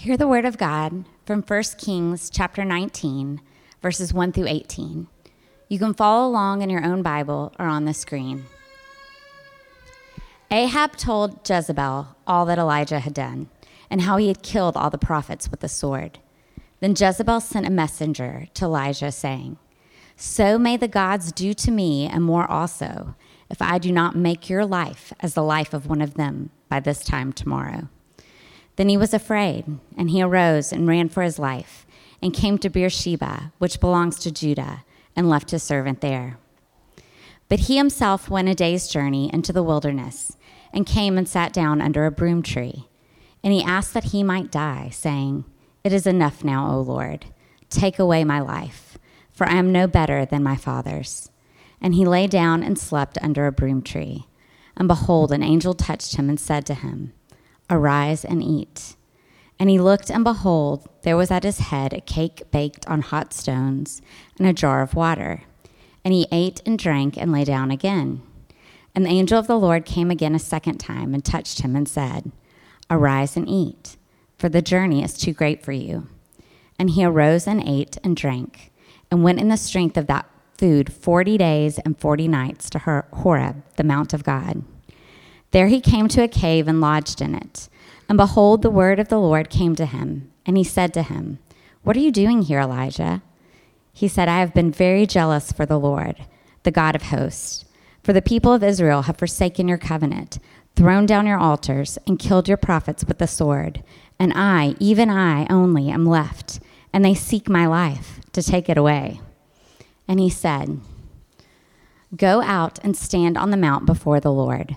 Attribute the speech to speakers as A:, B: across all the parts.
A: Hear the word of God from 1 Kings chapter 19, verses 1 through 18. You can follow along in your own Bible or on the screen. Ahab told Jezebel all that Elijah had done and how he had killed all the prophets with the sword. Then Jezebel sent a messenger to Elijah, saying, So may the gods do to me and more also, if I do not make your life as the life of one of them by this time tomorrow. Then he was afraid, and he arose and ran for his life, and came to Beersheba, which belongs to Judah, and left his servant there. But he himself went a day's journey into the wilderness, and came and sat down under a broom tree. And he asked that he might die, saying, It is enough now, O Lord. Take away my life, for I am no better than my fathers. And he lay down and slept under a broom tree. And behold, an angel touched him and said to him, Arise and eat. And he looked, and behold, there was at his head a cake baked on hot stones and a jar of water. And he ate and drank and lay down again. And the angel of the Lord came again a second time and touched him and said, Arise and eat, for the journey is too great for you. And he arose and ate and drank, and went in the strength of that food forty days and forty nights to Horeb, the mount of God. There he came to a cave and lodged in it. And behold, the word of the Lord came to him, and he said to him, What are you doing here, Elijah? He said, I have been very jealous for the Lord, the God of hosts. For the people of Israel have forsaken your covenant, thrown down your altars, and killed your prophets with the sword. And I, even I only, am left, and they seek my life to take it away. And he said, Go out and stand on the mount before the Lord.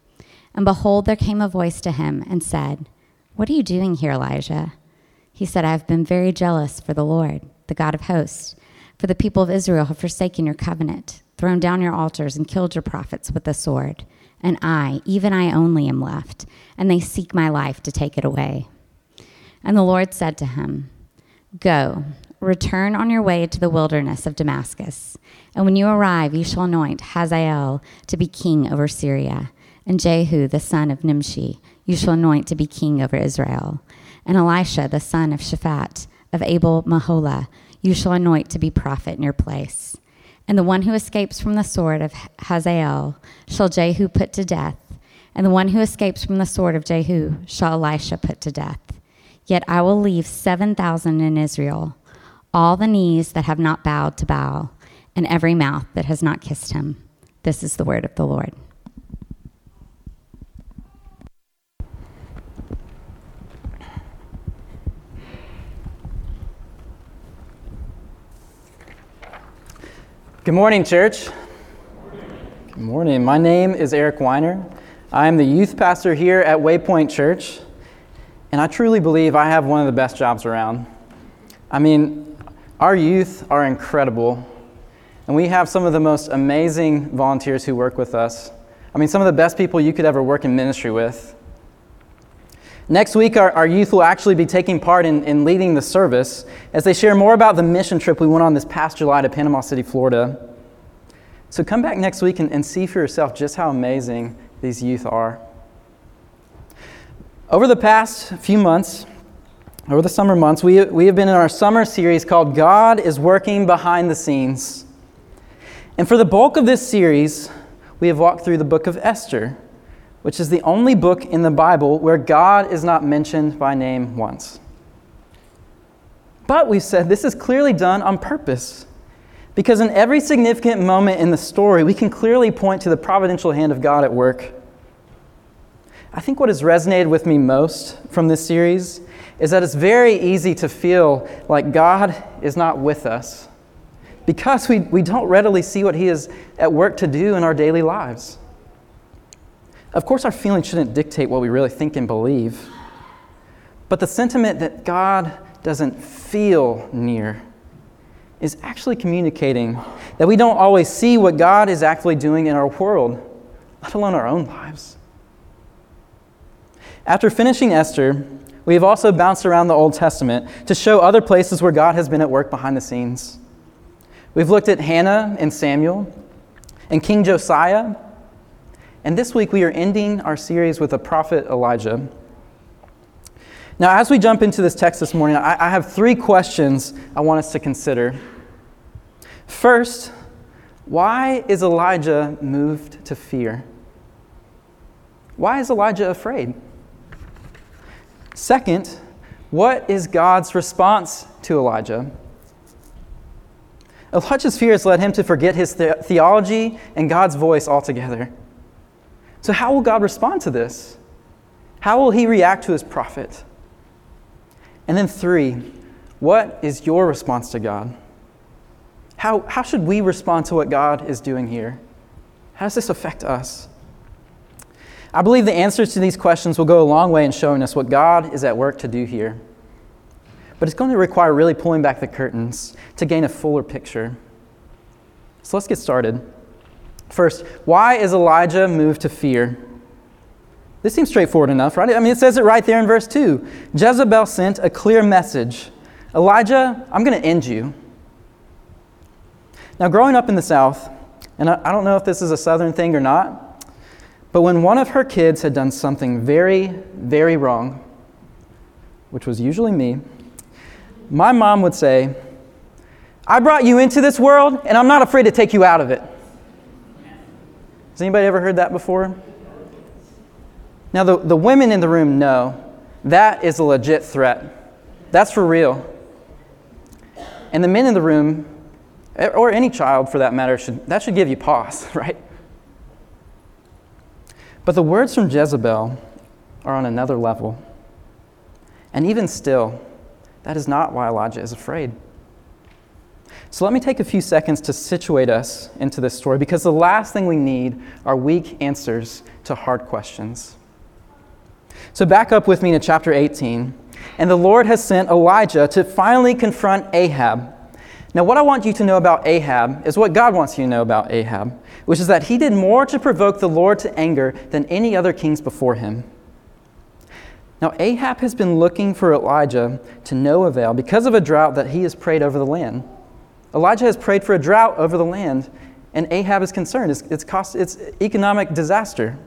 A: And behold, there came a voice to him and said, What are you doing here, Elijah? He said, I have been very jealous for the Lord, the God of hosts. For the people of Israel have forsaken your covenant, thrown down your altars, and killed your prophets with the sword. And I, even I only, am left, and they seek my life to take it away. And the Lord said to him, Go, return on your way to the wilderness of Damascus. And when you arrive, you shall anoint Hazael to be king over Syria and Jehu the son of Nimshi you shall anoint to be king over Israel, and Elisha the son of Shaphat of Abel Meholah you shall anoint to be prophet in your place. And the one who escapes from the sword of Hazael shall Jehu put to death, and the one who escapes from the sword of Jehu shall Elisha put to death. Yet I will leave seven thousand in Israel, all the knees that have not bowed to Baal, and every mouth that has not kissed him. This is the word of the Lord.
B: Good morning, church. Good morning. My name is Eric Weiner. I am the youth pastor here at Waypoint Church, and I truly believe I have one of the best jobs around. I mean, our youth are incredible, and we have some of the most amazing volunteers who work with us. I mean, some of the best people you could ever work in ministry with. Next week, our, our youth will actually be taking part in, in leading the service as they share more about the mission trip we went on this past July to Panama City, Florida. So come back next week and, and see for yourself just how amazing these youth are. Over the past few months, over the summer months, we, we have been in our summer series called God is Working Behind the Scenes. And for the bulk of this series, we have walked through the book of Esther which is the only book in the Bible where God is not mentioned by name once. But we've said this is clearly done on purpose. Because in every significant moment in the story, we can clearly point to the providential hand of God at work. I think what has resonated with me most from this series is that it's very easy to feel like God is not with us because we, we don't readily see what He is at work to do in our daily lives. Of course, our feelings shouldn't dictate what we really think and believe. But the sentiment that God doesn't feel near is actually communicating that we don't always see what God is actually doing in our world, let alone our own lives. After finishing Esther, we have also bounced around the Old Testament to show other places where God has been at work behind the scenes. We've looked at Hannah and Samuel and King Josiah. And this week we are ending our series with the prophet Elijah. Now, as we jump into this text this morning, I, I have three questions I want us to consider. First, why is Elijah moved to fear? Why is Elijah afraid? Second, what is God's response to Elijah? Elijah's fears led him to forget his the- theology and God's voice altogether. So, how will God respond to this? How will he react to his prophet? And then, three, what is your response to God? How, how should we respond to what God is doing here? How does this affect us? I believe the answers to these questions will go a long way in showing us what God is at work to do here. But it's going to require really pulling back the curtains to gain a fuller picture. So let's get started. First, why is Elijah moved to fear? This seems straightforward enough, right? I mean, it says it right there in verse 2. Jezebel sent a clear message Elijah, I'm going to end you. Now, growing up in the South, and I don't know if this is a Southern thing or not, but when one of her kids had done something very, very wrong, which was usually me, my mom would say, I brought you into this world, and I'm not afraid to take you out of it. Has anybody ever heard that before? Now, the, the women in the room know that is a legit threat. That's for real. And the men in the room, eh, or any child for that matter, should, that should give you pause, right? But the words from Jezebel are on another level. And even still, that is not why Elijah is afraid. So let me take a few seconds to situate us into this story because the last thing we need are weak answers to hard questions. So back up with me to chapter 18. And the Lord has sent Elijah to finally confront Ahab. Now, what I want you to know about Ahab is what God wants you to know about Ahab which is that he did more to provoke the Lord to anger than any other kings before him. Now, Ahab has been looking for Elijah to no avail because of a drought that he has prayed over the land. Elijah has prayed for a drought over the land, and Ahab is concerned. It's, it's, cost, it's economic disaster.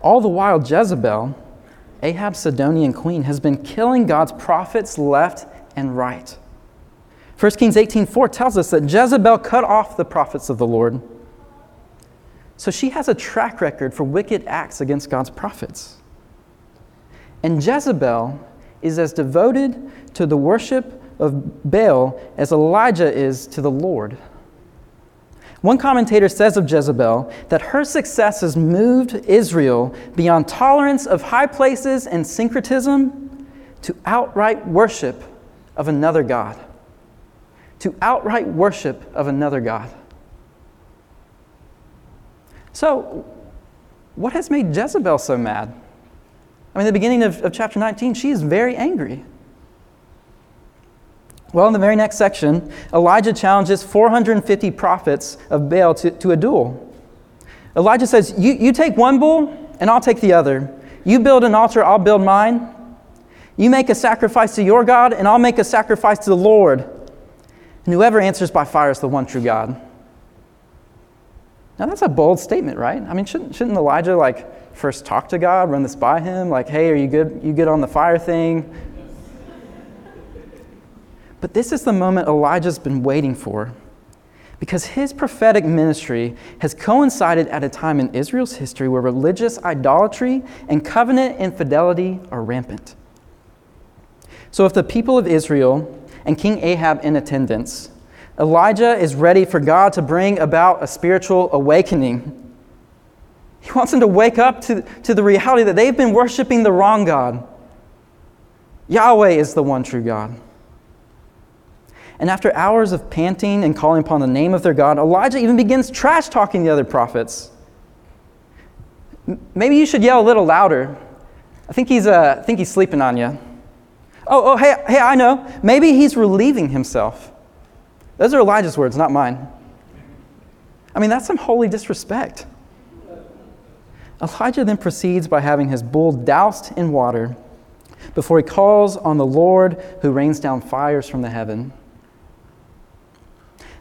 B: All the while, Jezebel, Ahab's Sidonian queen, has been killing God's prophets left and right. 1 Kings 18:4 tells us that Jezebel cut off the prophets of the Lord. So she has a track record for wicked acts against God's prophets. And Jezebel is as devoted to the worship of Baal as Elijah is to the Lord. One commentator says of Jezebel that her success has moved Israel beyond tolerance of high places and syncretism to outright worship of another God to outright worship of another God. So, what has made Jezebel so mad? I mean, the beginning of, of chapter 19, she is very angry. Well, in the very next section, Elijah challenges 450 prophets of Baal to, to a duel. Elijah says, you, you take one bull, and I'll take the other. You build an altar, I'll build mine. You make a sacrifice to your God, and I'll make a sacrifice to the Lord. And whoever answers by fire is the one true God. Now that's a bold statement, right? I mean, shouldn't, shouldn't Elijah like first talk to God, run this by him, like, hey, are you good? You good on the fire thing? But this is the moment Elijah's been waiting for because his prophetic ministry has coincided at a time in Israel's history where religious idolatry and covenant infidelity are rampant. So, if the people of Israel and King Ahab in attendance. Elijah is ready for God to bring about a spiritual awakening. He wants them to wake up to, to the reality that they've been worshiping the wrong God. Yahweh is the one true God. And after hours of panting and calling upon the name of their God, Elijah even begins trash talking the other prophets. Maybe you should yell a little louder. I think he's, uh, I think he's sleeping on you. Oh, oh, hey, hey, I know. Maybe he's relieving himself. Those are Elijah's words, not mine. I mean, that's some holy disrespect. Elijah then proceeds by having his bull doused in water before he calls on the Lord who rains down fires from the heaven.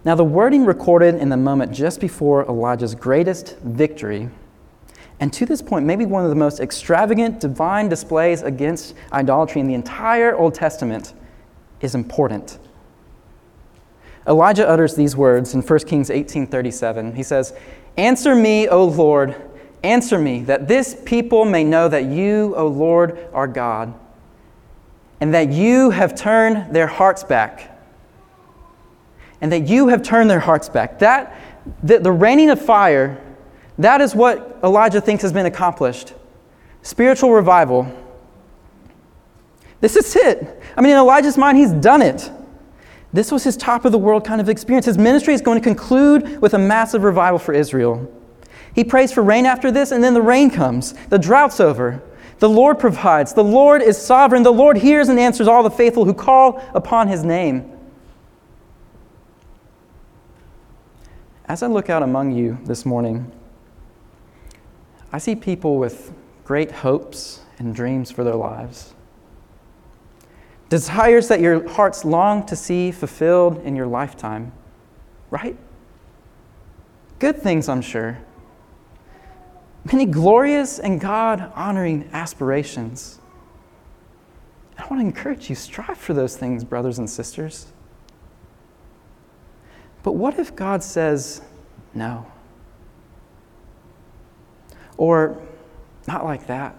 B: Now, the wording recorded in the moment just before Elijah's greatest victory, and to this point, maybe one of the most extravagant divine displays against idolatry in the entire Old Testament, is important. Elijah utters these words in 1 Kings 18:37. He says, "Answer me, O Lord, answer me, that this people may know that you, O Lord, are God, and that you have turned their hearts back." And that you have turned their hearts back. That the, the raining of fire, that is what Elijah thinks has been accomplished. Spiritual revival. This is it. I mean, in Elijah's mind, he's done it. This was his top of the world kind of experience. His ministry is going to conclude with a massive revival for Israel. He prays for rain after this, and then the rain comes. The drought's over. The Lord provides. The Lord is sovereign. The Lord hears and answers all the faithful who call upon his name. As I look out among you this morning, I see people with great hopes and dreams for their lives desires that your hearts long to see fulfilled in your lifetime, right? Good things, I'm sure. Many glorious and God honoring aspirations. I want to encourage you strive for those things, brothers and sisters. But what if God says no? Or not like that?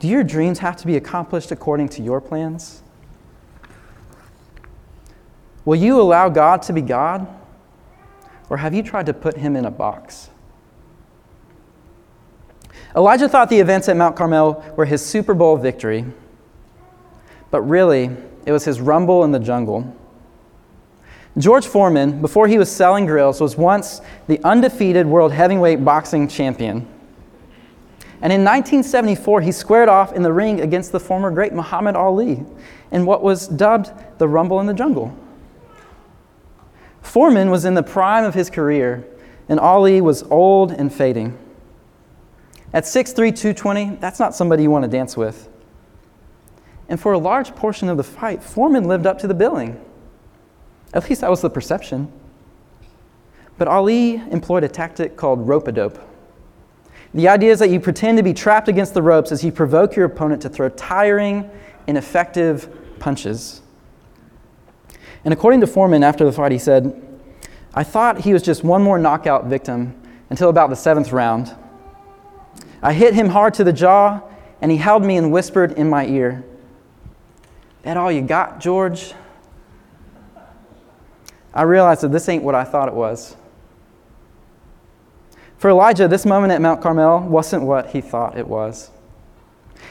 B: Do your dreams have to be accomplished according to your plans? Will you allow God to be God? Or have you tried to put him in a box? Elijah thought the events at Mount Carmel were his Super Bowl victory, but really, it was his rumble in the jungle. George Foreman, before he was selling grills, was once the undefeated world heavyweight boxing champion. And in 1974, he squared off in the ring against the former great Muhammad Ali in what was dubbed the Rumble in the Jungle. Foreman was in the prime of his career, and Ali was old and fading. At 6'3, 220, that's not somebody you want to dance with. And for a large portion of the fight, Foreman lived up to the billing. At least that was the perception. But Ali employed a tactic called rope a dope. The idea is that you pretend to be trapped against the ropes as you provoke your opponent to throw tiring, ineffective punches. And according to Foreman, after the fight, he said, I thought he was just one more knockout victim until about the seventh round. I hit him hard to the jaw, and he held me and whispered in my ear, That all you got, George? I realized that this ain't what I thought it was. For Elijah, this moment at Mount Carmel wasn't what he thought it was.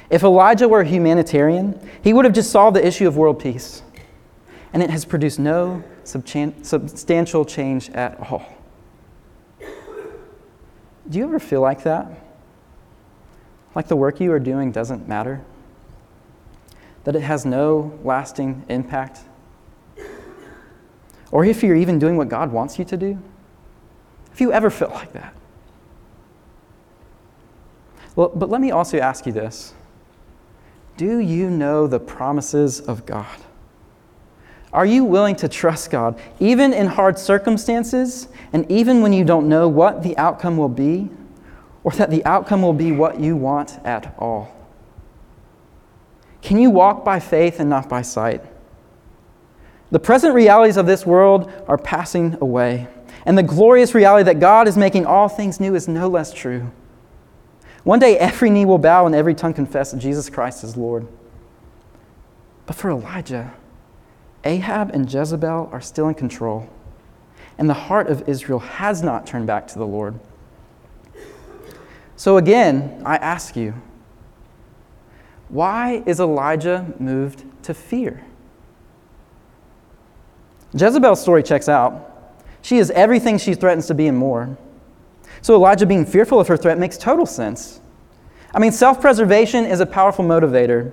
B: If Elijah were a humanitarian, he would have just solved the issue of world peace. And it has produced no substantial change at all. Do you ever feel like that? Like the work you are doing doesn't matter? That it has no lasting impact? Or if you're even doing what God wants you to do? If you ever felt like that? Well, but let me also ask you this Do you know the promises of God? Are you willing to trust God, even in hard circumstances, and even when you don't know what the outcome will be, or that the outcome will be what you want at all? Can you walk by faith and not by sight? The present realities of this world are passing away, and the glorious reality that God is making all things new is no less true. One day, every knee will bow and every tongue confess that Jesus Christ is Lord. But for Elijah, Ahab and Jezebel are still in control, and the heart of Israel has not turned back to the Lord. So again, I ask you, why is Elijah moved to fear? Jezebel's story checks out. She is everything she threatens to be and more. So Elijah being fearful of her threat makes total sense. I mean, self preservation is a powerful motivator.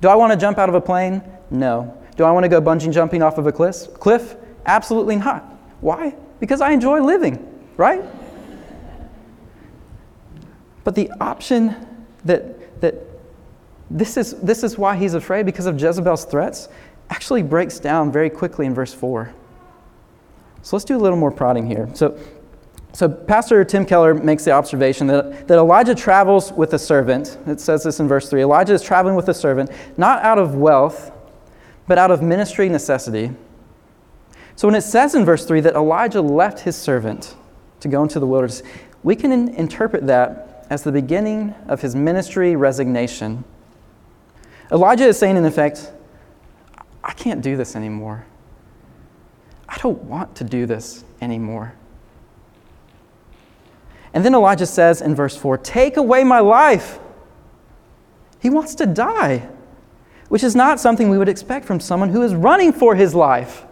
B: Do I want to jump out of a plane? No. Do I want to go bungee jumping off of a cliff? Absolutely not. Why? Because I enjoy living, right? But the option that, that this, is, this is why he's afraid, because of Jezebel's threats, actually breaks down very quickly in verse 4. So let's do a little more prodding here. So, so Pastor Tim Keller makes the observation that, that Elijah travels with a servant. It says this in verse 3 Elijah is traveling with a servant, not out of wealth, but out of ministry necessity. So when it says in verse 3 that Elijah left his servant to go into the wilderness, we can in- interpret that as the beginning of his ministry resignation. Elijah is saying, in effect, I can't do this anymore. I don't want to do this anymore. And then Elijah says in verse 4 Take away my life. He wants to die, which is not something we would expect from someone who is running for his life.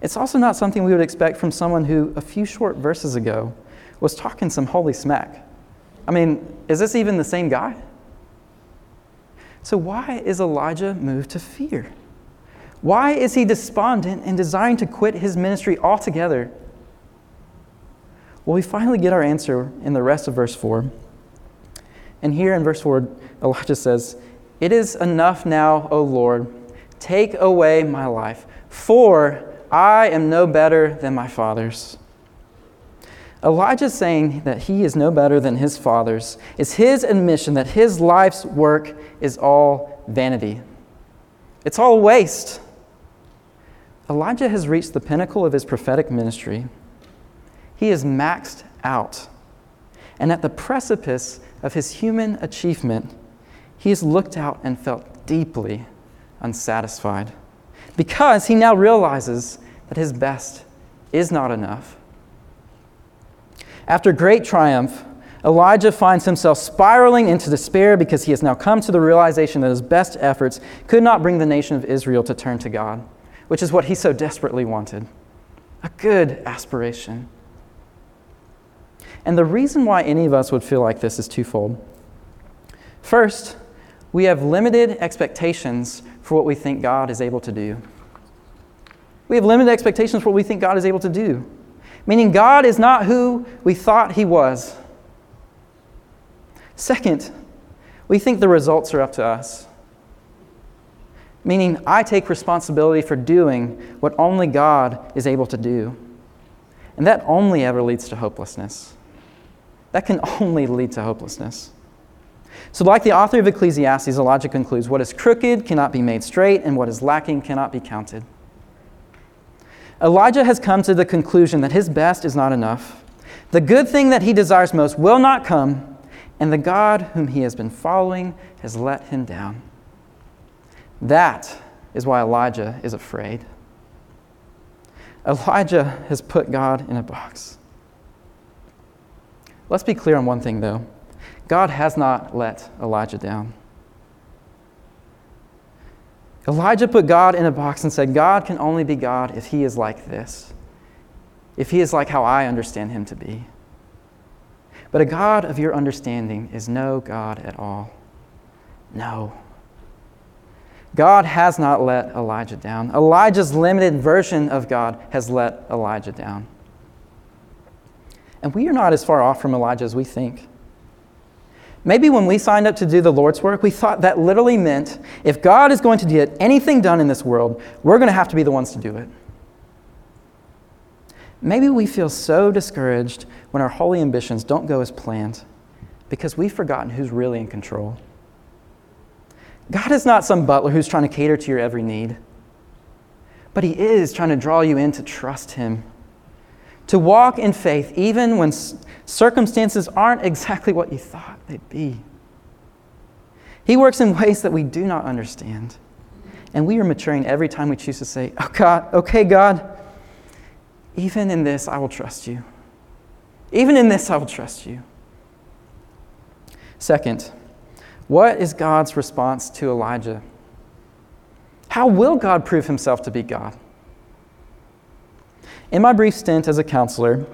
B: It's also not something we would expect from someone who, a few short verses ago, was talking some holy smack. I mean, is this even the same guy? So, why is Elijah moved to fear? Why is he despondent and desiring to quit his ministry altogether? Well, we finally get our answer in the rest of verse 4. And here in verse 4, Elijah says, It is enough now, O Lord, take away my life, for I am no better than my fathers. Elijah saying that he is no better than his fathers is his admission that his life's work is all vanity. It's all waste. Elijah has reached the pinnacle of his prophetic ministry. He is maxed out. And at the precipice of his human achievement, he has looked out and felt deeply unsatisfied because he now realizes that his best is not enough. After great triumph, Elijah finds himself spiraling into despair because he has now come to the realization that his best efforts could not bring the nation of Israel to turn to God, which is what he so desperately wanted a good aspiration. And the reason why any of us would feel like this is twofold. First, we have limited expectations for what we think God is able to do. We have limited expectations for what we think God is able to do, meaning God is not who we thought He was. Second, we think the results are up to us, meaning I take responsibility for doing what only God is able to do. And that only ever leads to hopelessness. That can only lead to hopelessness. So, like the author of Ecclesiastes, the logic concludes what is crooked cannot be made straight, and what is lacking cannot be counted. Elijah has come to the conclusion that his best is not enough. The good thing that he desires most will not come, and the God whom he has been following has let him down. That is why Elijah is afraid. Elijah has put God in a box. Let's be clear on one thing, though God has not let Elijah down. Elijah put God in a box and said, God can only be God if he is like this, if he is like how I understand him to be. But a God of your understanding is no God at all. No. God has not let Elijah down. Elijah's limited version of God has let Elijah down. And we are not as far off from Elijah as we think. Maybe when we signed up to do the Lord's work, we thought that literally meant if God is going to get anything done in this world, we're going to have to be the ones to do it. Maybe we feel so discouraged when our holy ambitions don't go as planned because we've forgotten who's really in control. God is not some butler who's trying to cater to your every need, but He is trying to draw you in to trust Him, to walk in faith even when circumstances aren't exactly what you thought they'd be. He works in ways that we do not understand. And we are maturing every time we choose to say, Oh God, okay, God, even in this I will trust you. Even in this I will trust you. Second, what is God's response to Elijah? How will God prove himself to be God? In my brief stint as a counselor,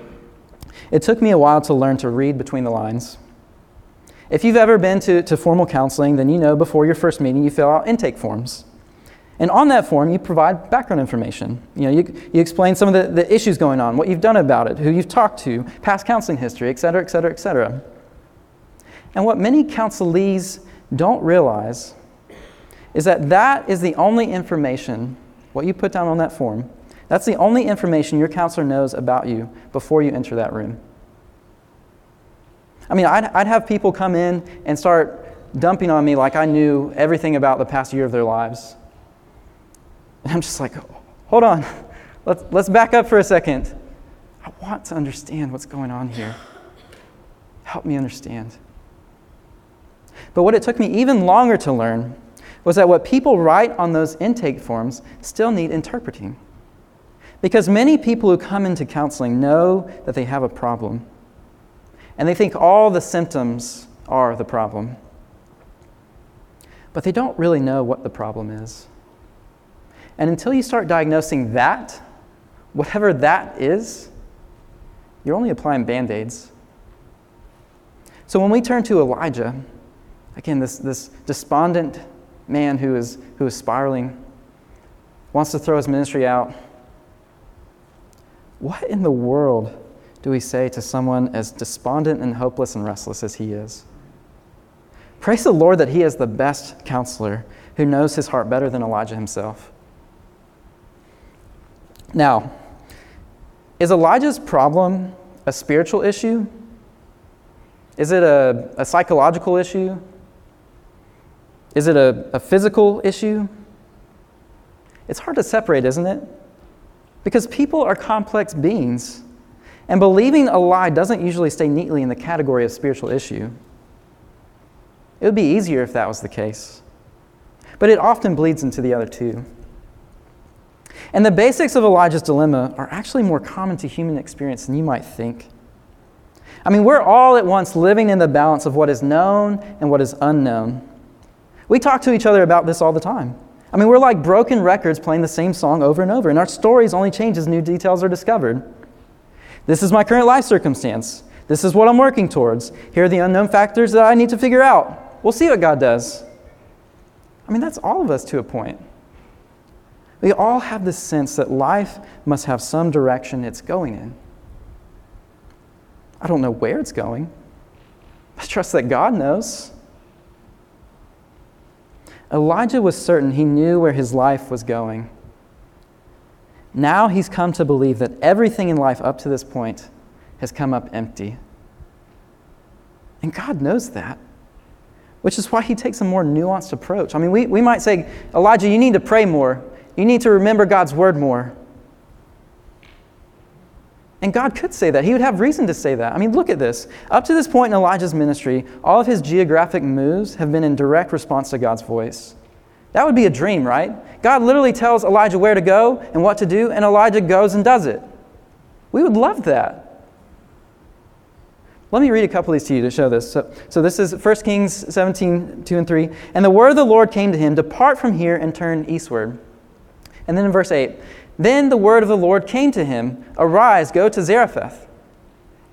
B: it took me a while to learn to read between the lines. If you've ever been to, to formal counseling, then you know before your first meeting you fill out intake forms. And on that form, you provide background information. You know, you, you explain some of the, the issues going on, what you've done about it, who you've talked to, past counseling history, et cetera, et cetera, et cetera. And what many counselees don't realize is that that is the only information, what you put down on that form, that's the only information your counselor knows about you before you enter that room. I mean, I'd, I'd have people come in and start dumping on me like I knew everything about the past year of their lives. And I'm just like, hold on, let's, let's back up for a second. I want to understand what's going on here. Help me understand. But what it took me even longer to learn was that what people write on those intake forms still need interpreting. Because many people who come into counseling know that they have a problem, and they think all the symptoms are the problem. But they don't really know what the problem is. And until you start diagnosing that, whatever that is, you're only applying band aids. So when we turn to Elijah, again, this, this despondent man who is, who is spiraling, wants to throw his ministry out, what in the world do we say to someone as despondent and hopeless and restless as he is? Praise the Lord that he is the best counselor who knows his heart better than Elijah himself. Now, is Elijah's problem a spiritual issue? Is it a, a psychological issue? Is it a, a physical issue? It's hard to separate, isn't it? Because people are complex beings, and believing a lie doesn't usually stay neatly in the category of spiritual issue. It would be easier if that was the case, but it often bleeds into the other two. And the basics of Elijah's dilemma are actually more common to human experience than you might think. I mean, we're all at once living in the balance of what is known and what is unknown. We talk to each other about this all the time. I mean, we're like broken records playing the same song over and over, and our stories only change as new details are discovered. This is my current life circumstance. This is what I'm working towards. Here are the unknown factors that I need to figure out. We'll see what God does. I mean, that's all of us to a point. We all have this sense that life must have some direction it's going in. I don't know where it's going. I trust that God knows. Elijah was certain he knew where his life was going. Now he's come to believe that everything in life up to this point has come up empty. And God knows that, which is why he takes a more nuanced approach. I mean, we, we might say, Elijah, you need to pray more, you need to remember God's word more. And God could say that. He would have reason to say that. I mean, look at this. Up to this point in Elijah's ministry, all of his geographic moves have been in direct response to God's voice. That would be a dream, right? God literally tells Elijah where to go and what to do, and Elijah goes and does it. We would love that. Let me read a couple of these to you to show this. So, so this is 1 Kings 17, 2 and 3. And the word of the Lord came to him Depart from here and turn eastward. And then in verse 8, then the word of the Lord came to him Arise, go to Zarephath.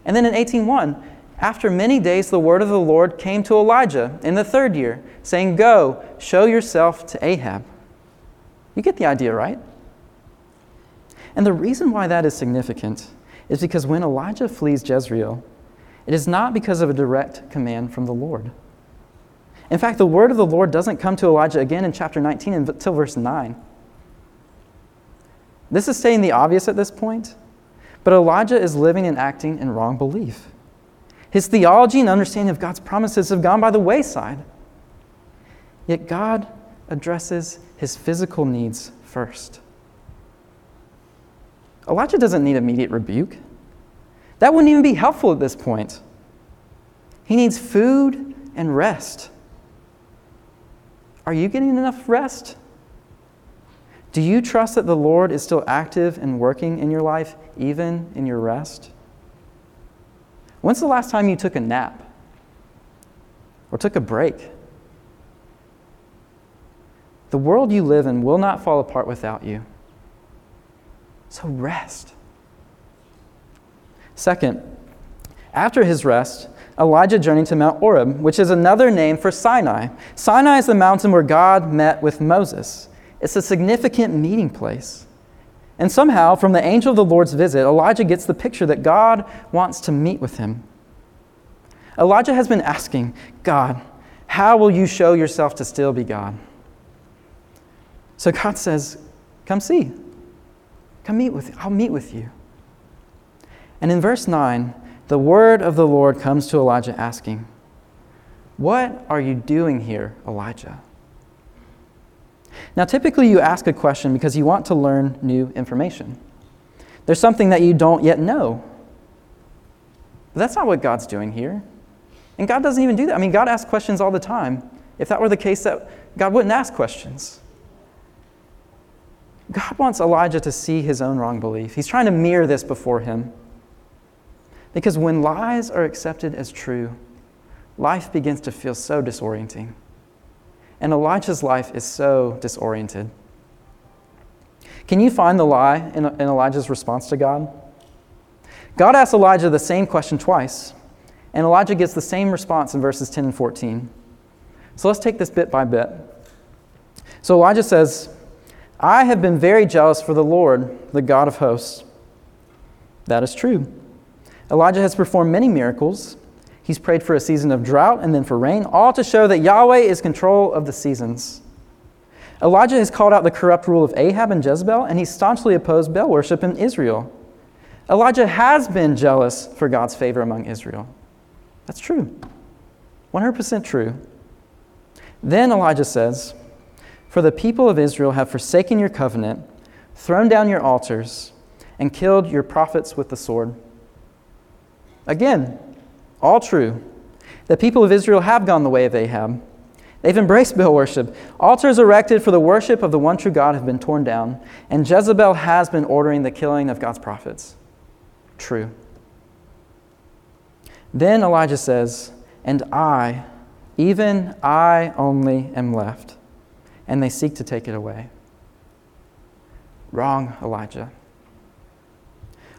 B: And then in 18:1, after many days the word of the Lord came to Elijah in the third year, saying, Go, show yourself to Ahab. You get the idea, right? And the reason why that is significant is because when Elijah flees Jezreel, it is not because of a direct command from the Lord. In fact, the word of the Lord doesn't come to Elijah again in chapter 19 until verse 9. This is stating the obvious at this point, but Elijah is living and acting in wrong belief. His theology and understanding of God's promises have gone by the wayside. Yet God addresses his physical needs first. Elijah doesn't need immediate rebuke. That wouldn't even be helpful at this point. He needs food and rest. Are you getting enough rest? Do you trust that the Lord is still active and working in your life, even in your rest? When's the last time you took a nap or took a break? The world you live in will not fall apart without you. So rest. Second, after his rest, Elijah journeyed to Mount Horeb, which is another name for Sinai. Sinai is the mountain where God met with Moses. It's a significant meeting place. And somehow, from the angel of the Lord's visit, Elijah gets the picture that God wants to meet with him. Elijah has been asking, God, how will you show yourself to still be God? So God says, Come see. Come meet with I'll meet with you. And in verse 9, the word of the Lord comes to Elijah asking, What are you doing here, Elijah? Now, typically you ask a question because you want to learn new information. There's something that you don't yet know. But that's not what God's doing here. And God doesn't even do that. I mean, God asks questions all the time. If that were the case, that God wouldn't ask questions. God wants Elijah to see his own wrong belief. He's trying to mirror this before him. Because when lies are accepted as true, life begins to feel so disorienting. And Elijah's life is so disoriented. Can you find the lie in, in Elijah's response to God? God asks Elijah the same question twice, and Elijah gets the same response in verses 10 and 14. So let's take this bit by bit. So Elijah says, I have been very jealous for the Lord, the God of hosts. That is true. Elijah has performed many miracles. He's prayed for a season of drought and then for rain, all to show that Yahweh is control of the seasons. Elijah has called out the corrupt rule of Ahab and Jezebel, and he staunchly opposed Baal worship in Israel. Elijah has been jealous for God's favor among Israel. That's true. 100% true. Then Elijah says, For the people of Israel have forsaken your covenant, thrown down your altars, and killed your prophets with the sword. Again, all true. The people of Israel have gone the way of Ahab. They've embraced Baal worship. Altars erected for the worship of the one true God have been torn down, and Jezebel has been ordering the killing of God's prophets. True. Then Elijah says, And I, even I only am left, and they seek to take it away. Wrong, Elijah.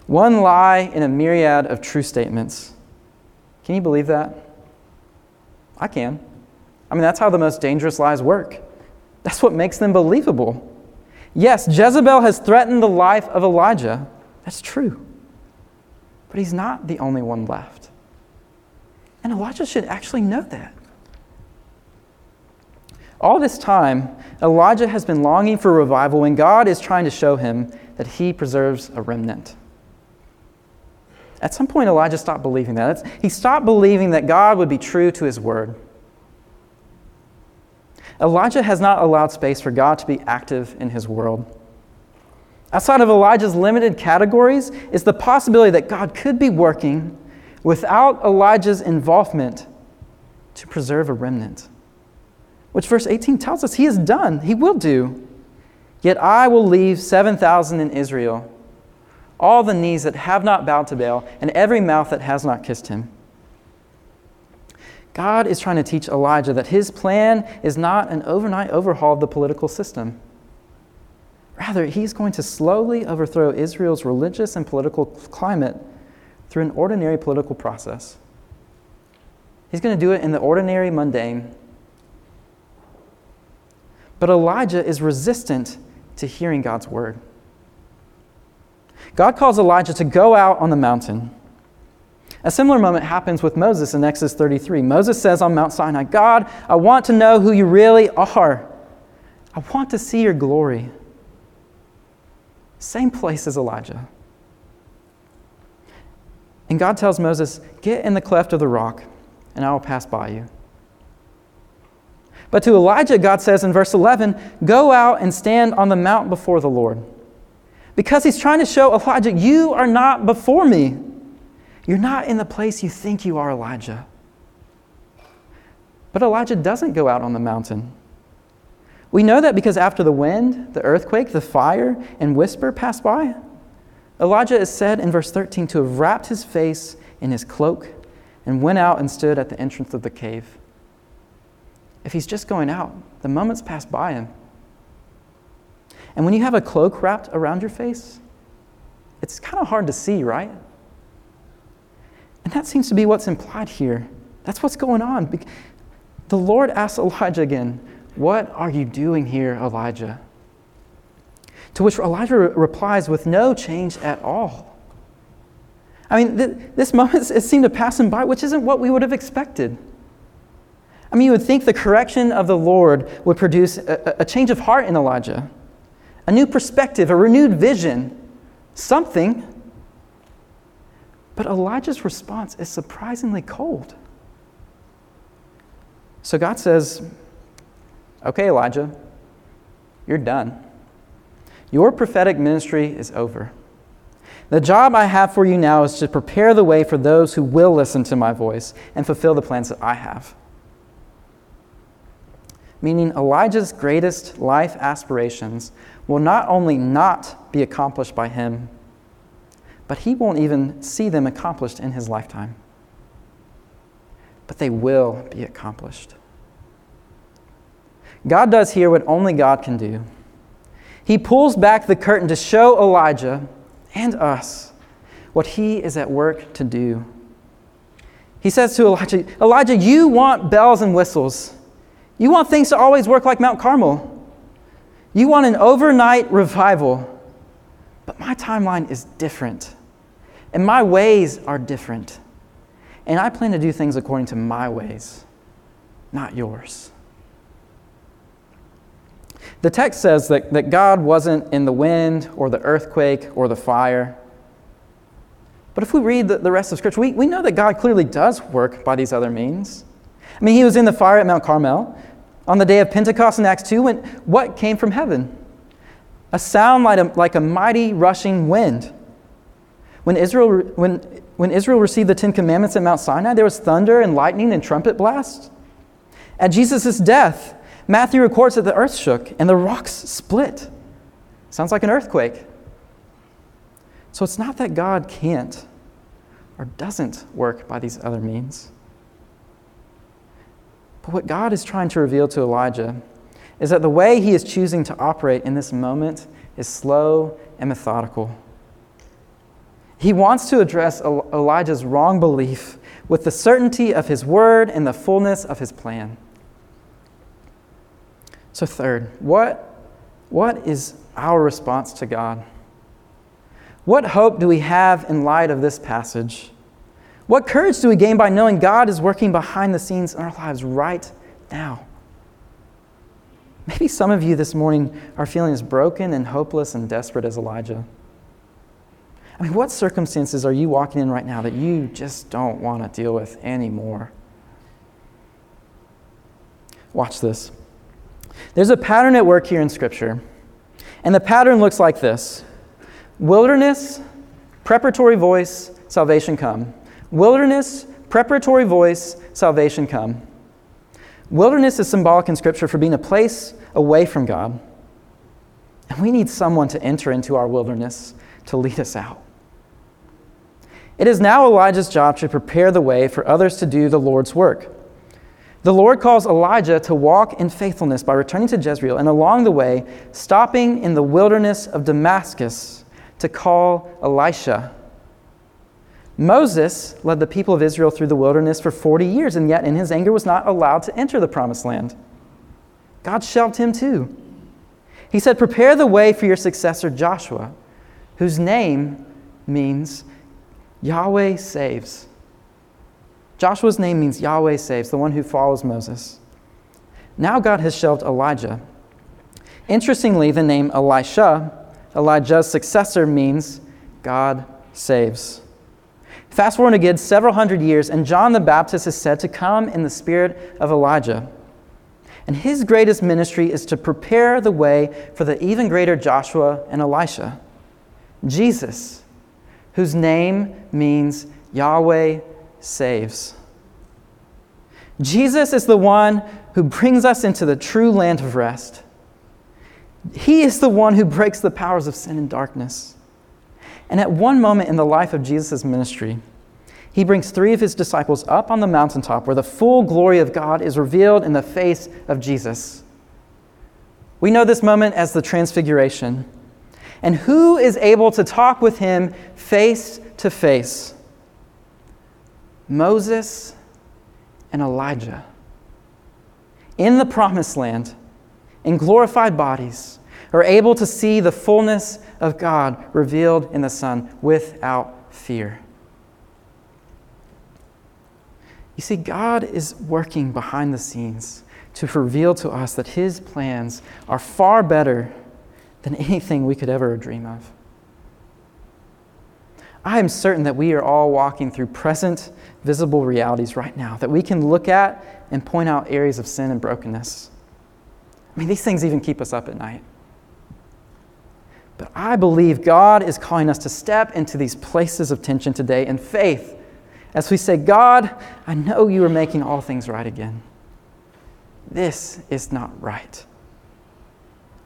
B: One lie in a myriad of true statements. Can you believe that? I can. I mean, that's how the most dangerous lies work. That's what makes them believable. Yes, Jezebel has threatened the life of Elijah. That's true. But he's not the only one left. And Elijah should actually know that. All this time, Elijah has been longing for revival when God is trying to show him that he preserves a remnant. At some point, Elijah stopped believing that. He stopped believing that God would be true to his word. Elijah has not allowed space for God to be active in his world. Outside of Elijah's limited categories is the possibility that God could be working without Elijah's involvement to preserve a remnant, which verse 18 tells us he has done, he will do. Yet I will leave 7,000 in Israel all the knees that have not bowed to Baal, and every mouth that has not kissed him. God is trying to teach Elijah that his plan is not an overnight overhaul of the political system. Rather, he's going to slowly overthrow Israel's religious and political climate through an ordinary political process. He's going to do it in the ordinary, mundane. But Elijah is resistant to hearing God's word. God calls Elijah to go out on the mountain. A similar moment happens with Moses in Exodus 33. Moses says on Mount Sinai, God, I want to know who you really are. I want to see your glory. Same place as Elijah. And God tells Moses, Get in the cleft of the rock, and I will pass by you. But to Elijah, God says in verse 11, Go out and stand on the mount before the Lord. Because he's trying to show Elijah, you are not before me. You're not in the place you think you are, Elijah. But Elijah doesn't go out on the mountain. We know that because after the wind, the earthquake, the fire, and whisper passed by, Elijah is said in verse 13 to have wrapped his face in his cloak and went out and stood at the entrance of the cave. If he's just going out, the moments pass by him. And when you have a cloak wrapped around your face, it's kind of hard to see, right? And that seems to be what's implied here. That's what's going on. The Lord asks Elijah again, What are you doing here, Elijah? To which Elijah replies with no change at all. I mean, th- this moment it seemed to pass him by, which isn't what we would have expected. I mean, you would think the correction of the Lord would produce a, a change of heart in Elijah, a new perspective, a renewed vision, something. But Elijah's response is surprisingly cold. So God says, Okay, Elijah, you're done. Your prophetic ministry is over. The job I have for you now is to prepare the way for those who will listen to my voice and fulfill the plans that I have. Meaning, Elijah's greatest life aspirations will not only not be accomplished by him, but he won't even see them accomplished in his lifetime. But they will be accomplished. God does here what only God can do. He pulls back the curtain to show Elijah and us what he is at work to do. He says to Elijah, Elijah, you want bells and whistles. You want things to always work like Mount Carmel. You want an overnight revival. But my timeline is different, and my ways are different. And I plan to do things according to my ways, not yours. The text says that, that God wasn't in the wind or the earthquake or the fire. But if we read the, the rest of Scripture, we, we know that God clearly does work by these other means. I mean, he was in the fire at Mount Carmel. On the day of Pentecost in Acts 2, when, what came from heaven? A sound like a, like a mighty rushing wind. When Israel, when, when Israel received the Ten Commandments at Mount Sinai, there was thunder and lightning and trumpet blast. At Jesus' death, Matthew records that the earth shook and the rocks split. Sounds like an earthquake. So it's not that God can't or doesn't work by these other means. But what God is trying to reveal to Elijah is that the way he is choosing to operate in this moment is slow and methodical. He wants to address Elijah's wrong belief with the certainty of his word and the fullness of his plan. So, third, what, what is our response to God? What hope do we have in light of this passage? What courage do we gain by knowing God is working behind the scenes in our lives right now? Maybe some of you this morning are feeling as broken and hopeless and desperate as Elijah. I mean, what circumstances are you walking in right now that you just don't want to deal with anymore? Watch this. There's a pattern at work here in Scripture, and the pattern looks like this wilderness, preparatory voice, salvation come. Wilderness, preparatory voice, salvation come. Wilderness is symbolic in Scripture for being a place away from God. And we need someone to enter into our wilderness to lead us out. It is now Elijah's job to prepare the way for others to do the Lord's work. The Lord calls Elijah to walk in faithfulness by returning to Jezreel and along the way, stopping in the wilderness of Damascus to call Elisha. Moses led the people of Israel through the wilderness for 40 years, and yet in his anger was not allowed to enter the promised land. God shelved him too. He said, Prepare the way for your successor Joshua, whose name means Yahweh saves. Joshua's name means Yahweh saves, the one who follows Moses. Now God has shelved Elijah. Interestingly, the name Elisha, Elijah's successor, means God saves. Fast forward again several hundred years, and John the Baptist is said to come in the spirit of Elijah. And his greatest ministry is to prepare the way for the even greater Joshua and Elisha. Jesus, whose name means Yahweh saves. Jesus is the one who brings us into the true land of rest. He is the one who breaks the powers of sin and darkness. And at one moment in the life of Jesus' ministry, he brings three of his disciples up on the mountaintop where the full glory of God is revealed in the face of Jesus. We know this moment as the Transfiguration. And who is able to talk with him face to face? Moses and Elijah in the promised land in glorified bodies are able to see the fullness of God revealed in the Son without fear. You see, God is working behind the scenes to reveal to us that His plans are far better than anything we could ever dream of. I am certain that we are all walking through present, visible realities right now that we can look at and point out areas of sin and brokenness. I mean, these things even keep us up at night. But I believe God is calling us to step into these places of tension today in faith as we say, God, I know you are making all things right again. This is not right.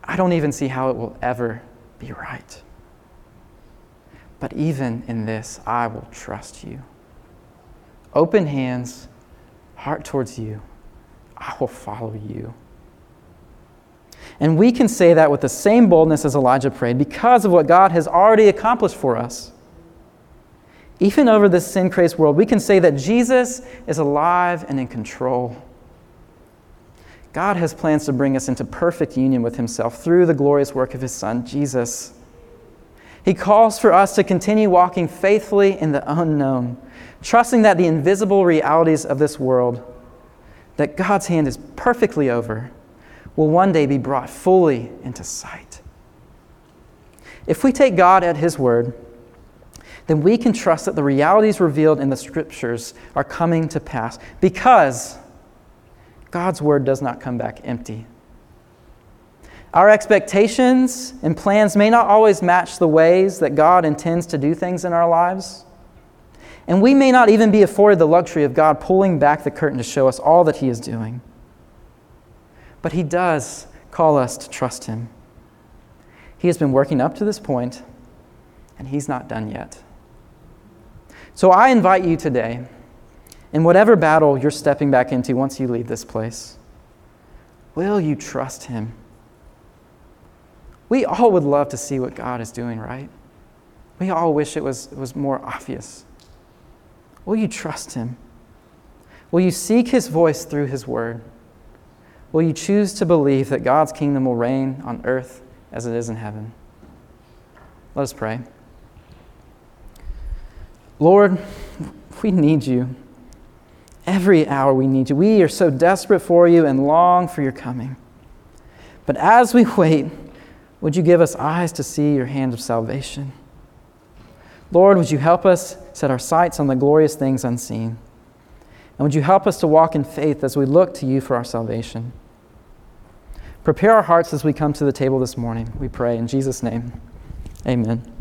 B: I don't even see how it will ever be right. But even in this, I will trust you. Open hands, heart towards you. I will follow you. And we can say that with the same boldness as Elijah prayed because of what God has already accomplished for us. Even over this sin crazed world, we can say that Jesus is alive and in control. God has plans to bring us into perfect union with Himself through the glorious work of His Son, Jesus. He calls for us to continue walking faithfully in the unknown, trusting that the invisible realities of this world, that God's hand is perfectly over, will one day be brought fully into sight. If we take God at His word, then we can trust that the realities revealed in the scriptures are coming to pass because God's word does not come back empty. Our expectations and plans may not always match the ways that God intends to do things in our lives. And we may not even be afforded the luxury of God pulling back the curtain to show us all that He is doing. But He does call us to trust Him. He has been working up to this point, and He's not done yet. So I invite you today, in whatever battle you're stepping back into once you leave this place, will you trust Him? We all would love to see what God is doing, right? We all wish it was, it was more obvious. Will you trust Him? Will you seek His voice through His word? Will you choose to believe that God's kingdom will reign on earth as it is in heaven? Let us pray. Lord, we need you. Every hour we need you. We are so desperate for you and long for your coming. But as we wait, would you give us eyes to see your hand of salvation? Lord, would you help us set our sights on the glorious things unseen? And would you help us to walk in faith as we look to you for our salvation? Prepare our hearts as we come to the table this morning, we pray. In Jesus' name, amen.